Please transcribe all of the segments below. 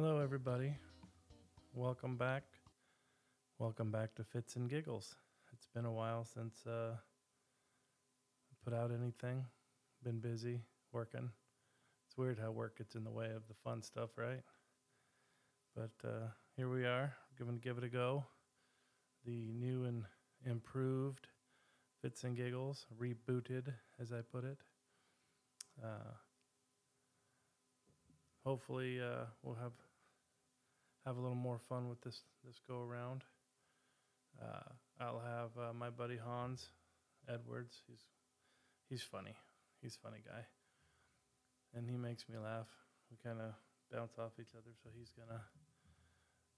Hello, everybody. Welcome back. Welcome back to Fitz and Gigglz. It's been a while since uh, I put out anything. Been busy working. It's weird how work gets in the way of the fun stuff, right? But uh, here we are, going to give it a go. The new and improved Fitz and Gigglz, rebooted, as I put it. Uh, hopefully, uh, we'll have have a little more fun with this this go around. Uh, I'll have uh, my buddy Hans Edwards. He's he's funny. He's a funny guy, and he makes me laugh. We kind of bounce off each other, so he's gonna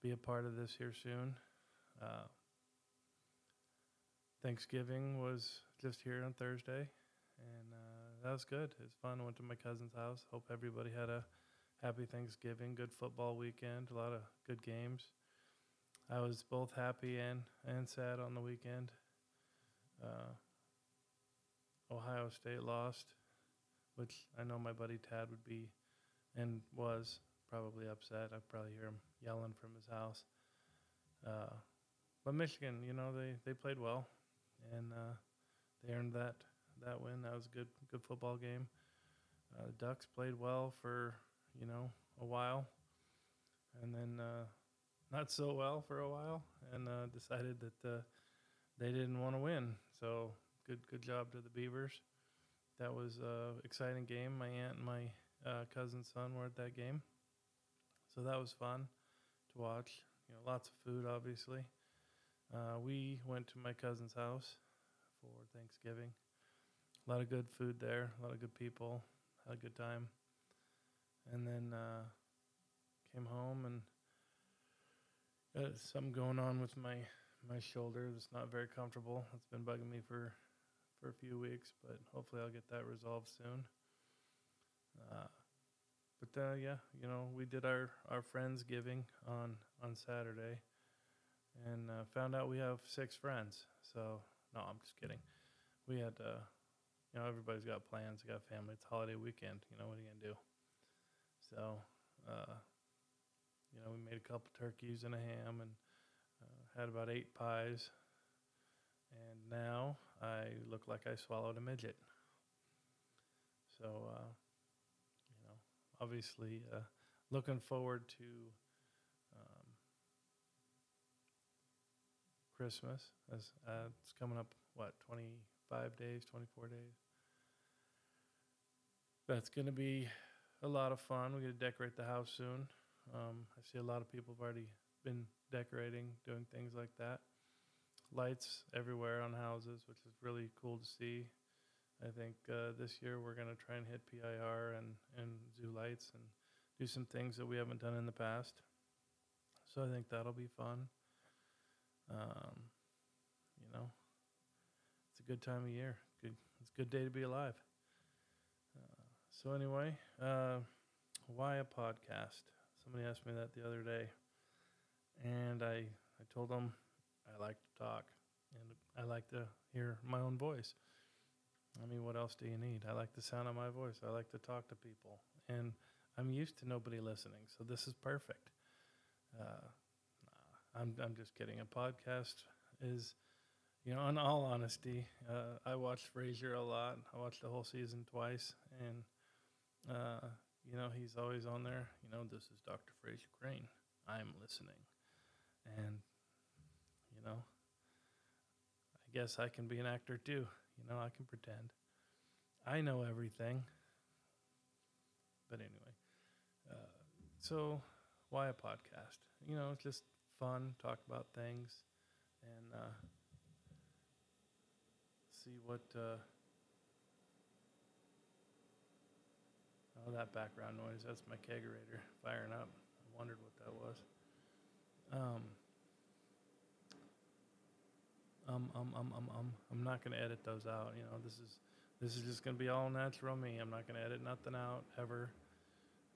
be a part of this here soon. Uh, Thanksgiving was just here on Thursday, and uh, that was good. It was fun. Went to my cousin's house. Hope everybody had a happy Thanksgiving, good football weekend, a lot of good games. I was both happy and, and sad on the weekend. Uh, Ohio State lost, which I know my buddy Tad would be and was probably upset. I'd probably hear him yelling from his house. Uh, but Michigan, you know, they, they played well and uh, they earned that that win. That was a good good football game. Uh, the Ducks played well for you know a while, and then uh, not so well for a while, and uh, decided that uh, they didn't want to win. So good good job to the Beavers. That was a exciting game. My aunt and my uh, cousin's son were at that game, so that was fun to watch. You know, lots of food, obviously. Uh, we went to my cousin's house for Thanksgiving. A lot of good food there, a lot of good people, had a good time. And then uh, came home and got something going on with my my shoulder. It's not very comfortable. It's been bugging me for for a few weeks, but hopefully I'll get that resolved soon. Uh, but uh, yeah, you know, we did our our friends giving on on Saturday and uh, found out we have six friends. So no, I'm just kidding. We had, uh, you know, everybody's got plans. Got family. It's holiday weekend. You know what are you gonna do? So, uh, you know, we made a couple turkeys and a ham, and uh, had about eight pies. And now I look like I swallowed a midget. So, uh, you know, obviously, uh, looking forward to Christmas. As uh, it's coming up, what, 25 days, 24 days? That's going to be a lot of fun. We're going to decorate the house soon. Um, I see a lot of people have already been decorating, doing things like that. Lights everywhere on houses, which is really cool to see. I think uh, this year we're going to try and hit PIR and, and zoo lights and do some things that we haven't done in the past. So I think that'll be fun. Um, you know, it's a good time of year. Good, it's a good day to be alive. So anyway, uh, why a podcast? Somebody asked me that the other day, and I I told them I like to talk and I like to hear my own voice. I mean, what else do you need? I like the sound of my voice. I like to talk to people, and I'm used to nobody listening, so this is perfect. Uh, I'm I'm just kidding. A podcast is, you know, in all honesty, uh, I watched Frasier a lot. I watched the whole season twice, and uh, you know, he's always on there. You know, this is Dr. Frasier Crane. I'm listening, and you know, I guess I can be an actor too. You know, I can pretend. I know everything. But anyway, uh, so why a podcast? You know, it's just fun, talk about things, and uh, see what. Uh, oh, that background noise, that's my kegerator firing up. I wondered what that was. Um, um, um, um, um, um. I'm not going to edit those out. You know, this is this is just going to be all natural me. I'm not going to edit nothing out ever.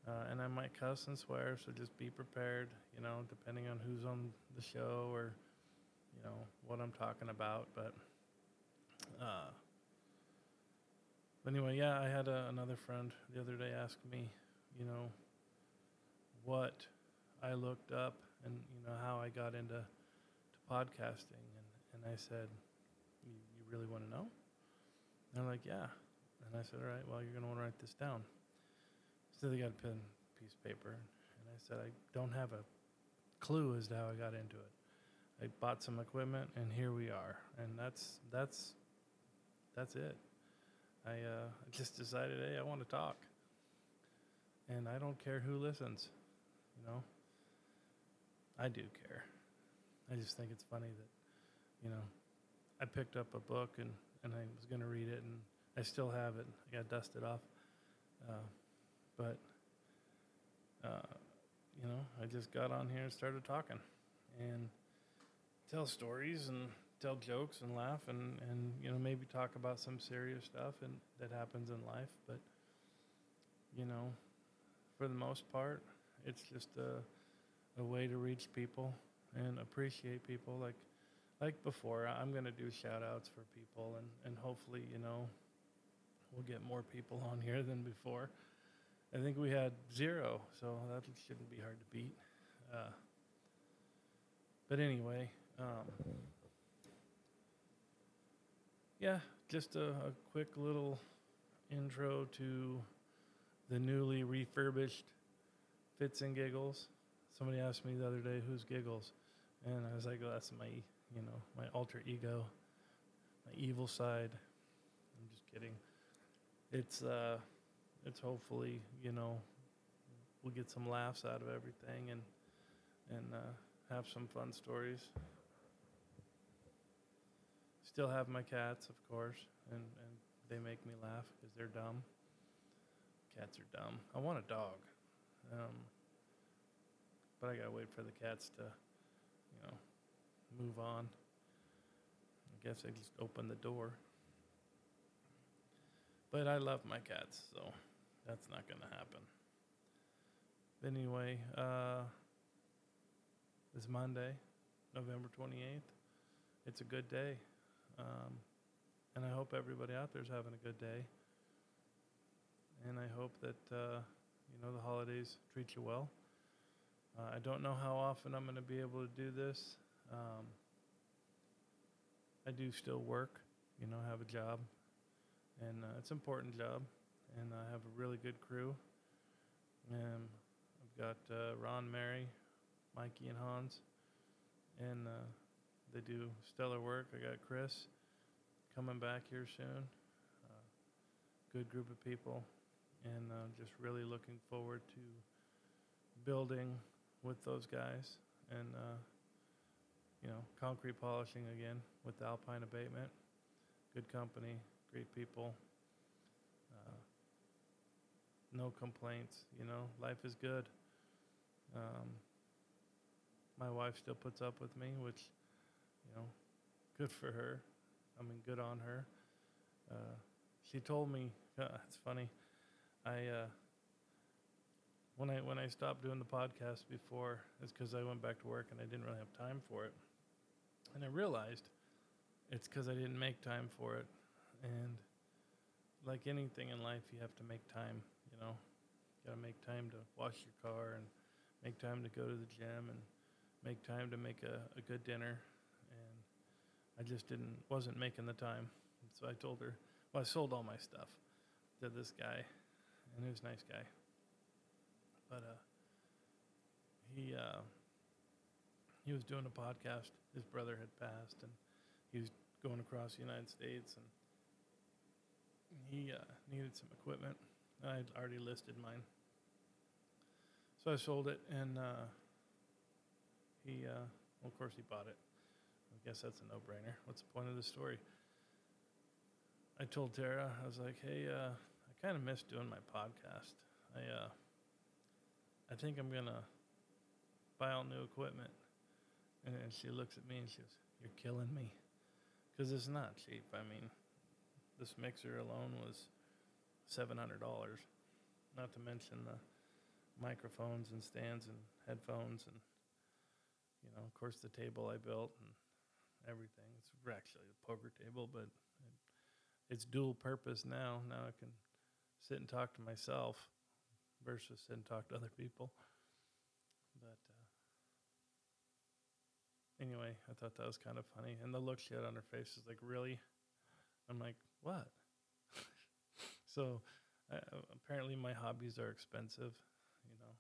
Uh, and I might cuss and swear, so just be prepared, you know, depending on who's on the show or, you know, what I'm talking about. But, uh, anyway, yeah, I had a, another friend the other day ask me, you know, what I looked up and you know how I got into to podcasting, and and I said, "You, you really want to know?" And they're like, "Yeah." And I said, "All right, well, you're gonna want to write this down." So they got a pen, piece of paper, and I said, "I don't have a clue as to how I got into it. I bought some equipment, and here we are. And that's that's that's it. I uh, just decided, hey, I want to talk, and I don't care who listens. You know, I do care. I just think it's funny that, you know, I picked up a book and and I was going to read it, and I still have it. I got dusted off, uh, but. Uh, you know, I just got on here and started talking and tell stories and tell jokes and laugh and, and you know, maybe talk about some serious stuff and that happens in life. But, you know, for the most part, it's just a, a way to reach people and appreciate people like like before. I'm going to do shout outs for people and, and hopefully, you know, we'll get more people on here than before. I think we had zero, so that shouldn't be hard to beat. Uh, but anyway, um, yeah, just a, a quick little intro to the newly refurbished Fitz and Gigglz. Somebody asked me the other day, "Who's Giggles?" And I was like, "Well, that's my, you know, my alter ego, my evil side." I'm just kidding. It's uh, it's hopefully you know we'll get some laughs out of everything and and uh, have some fun stories. Still have my cats, of course, and, and they make me laugh because they're dumb. Cats are dumb. I want a dog, um, but I gotta wait for the cats to, you know, move on. I guess I just open the door. But I love my cats, so that's not to happen. But anyway, uh, it's Monday, November 28th. It's a good day. Um, and I hope everybody out there is having a good day. And I hope that, uh, you know, the holidays treat you well. Uh, I don't know how often I'm going to be able to do this. Um, I do still work, you know, have a job. And uh, it's an important job and I have a really good crew. And I've got uh, Ron, Mary, Mikey, and Hans, and uh, they do stellar work. I got Chris coming back here soon. Uh, good group of people, and uh, just really looking forward to building with those guys and uh, you know concrete polishing again with Alpine Abatement. Good company, great people no complaints. You know, life is good. Um, my wife still puts up with me, which, you know, good for her. I mean, good on her. Uh, she told me, uh, it's funny, I, uh, when I when I stopped doing the podcast before, it's because I went back to work and I didn't really have time for it, and I realized it's because I didn't make time for it, and like anything in life, you have to make time you know, you got to make time to wash your car and make time to go to the gym and make time to make a, a good dinner. I just didn't, wasn't making the time. So I told her, well, I sold all my stuff to this guy, and he was a nice guy. But uh, he uh, he was doing a podcast. His brother had passed, and he was going across the United States, and he uh, needed some equipment. I'd already listed mine. So I sold it, and uh, he, uh, well, of course, he bought it. I guess that's a no brainer. What's the point of the story? I told Tara, I was like, hey, uh, I kind of miss doing my podcast. I, uh, I think I'm going to buy all new equipment. And, and she looks at me and she goes, You're killing me. Because it's not cheap. I mean, this mixer alone was seven hundred dollars. Not to mention the microphones and stands and headphones and you know, of course, the table I built and everything. It's actually a poker table, but it, it's dual purpose now. Now I can sit and talk to myself versus sit and talk to other people. But uh, anyway, I thought that was kind of funny. And the look she had on her face is like, really? I'm like, what? so uh, apparently my hobbies are expensive, you know.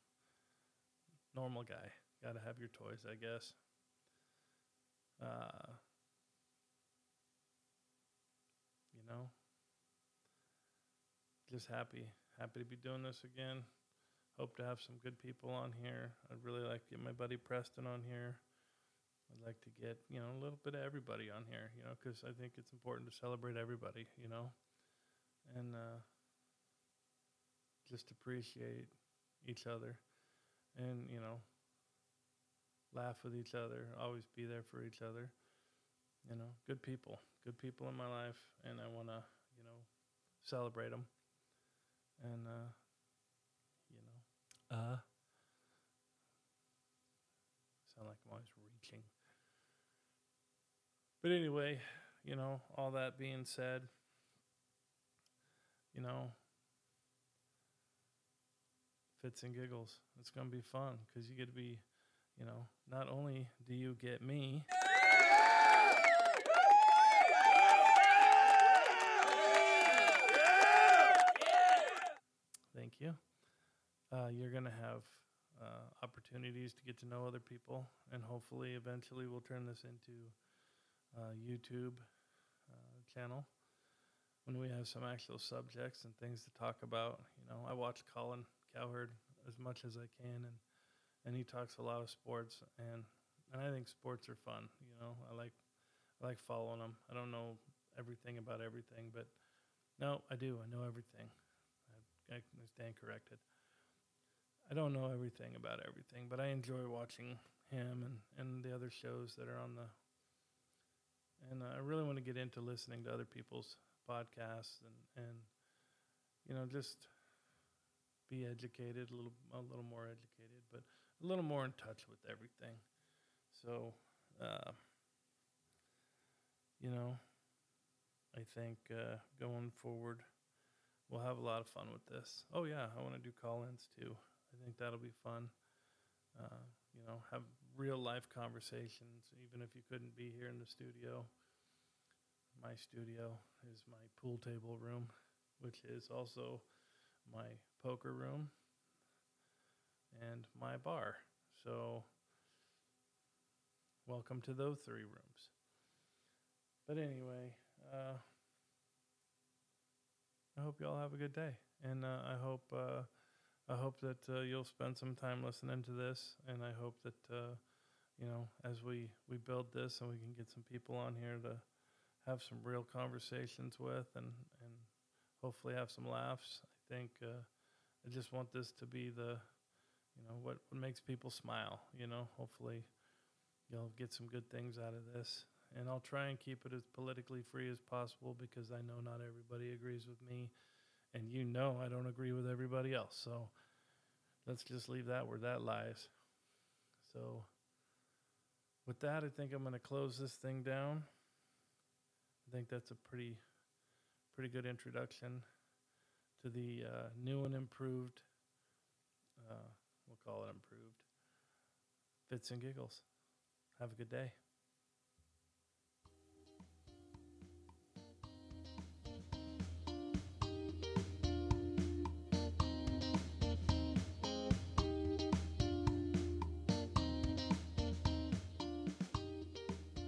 Normal guy, got to have your toys, I guess. Uh, you know, just happy, happy to be doing this again. Hope to have some good people on here. I'd really like to get my buddy Preston on here. I'd like to get, you know, a little bit of everybody on here, you know, because I think it's important to celebrate everybody, you know, and uh, just appreciate each other and, you know, laugh with each other, always be there for each other. You know, good people, good people in my life, and I want to, you know, celebrate them. And, uh, you know, uh, sound like I'm always reaching. But anyway, you know, all that being said, you know, Fitz and Gigglz. It's going to be fun because you get to be, you know, not only do you get me. Thank you. Uh, you're going to have uh, opportunities to get to know other people, and hopefully, eventually, we'll turn this into a YouTube uh, channel when we have some actual subjects and things to talk about. You know, I watch Colin Cowherd as much as I can, and and he talks a lot of sports, and and I think sports are fun. You know, I like I like following them. I don't know everything about everything, but no, I do. I know everything. I, I stand corrected. I don't know everything about everything, but I enjoy watching him and, and the other shows that are on the. And uh, I really want to get into listening to other people's podcasts and, and you know just be educated a little a little more educated, but a little more in touch with everything. So, uh, you know, I think uh, going forward, we'll have a lot of fun with this. Oh yeah, I want to do call-ins too. I think that'll be fun. Uh, you know, have real life conversations, even if you couldn't be here in the studio. My studio is my pool table room, which is also my poker room my bar. So, welcome to those three rooms. But anyway, uh, I hope you all have a good day, and uh, I hope uh, I hope that uh, you'll spend some time listening to this, and I hope that uh, you know as we we build this and we can get some people on here to have some real conversations with, and and hopefully have some laughs. I think uh, I just want this to be the you know what what makes people smile. You know, hopefully you'll get some good things out of this and I'll try and keep it as politically free as possible because I know not everybody agrees with me, and you know I don't agree with everybody else. So let's just leave that where that lies. So with that, I think I'm going to close this thing down. I think that's a pretty pretty good introduction to the uh, new and improved. Uh, we'll call it improved. Fitz and Gigglz. Have a good day.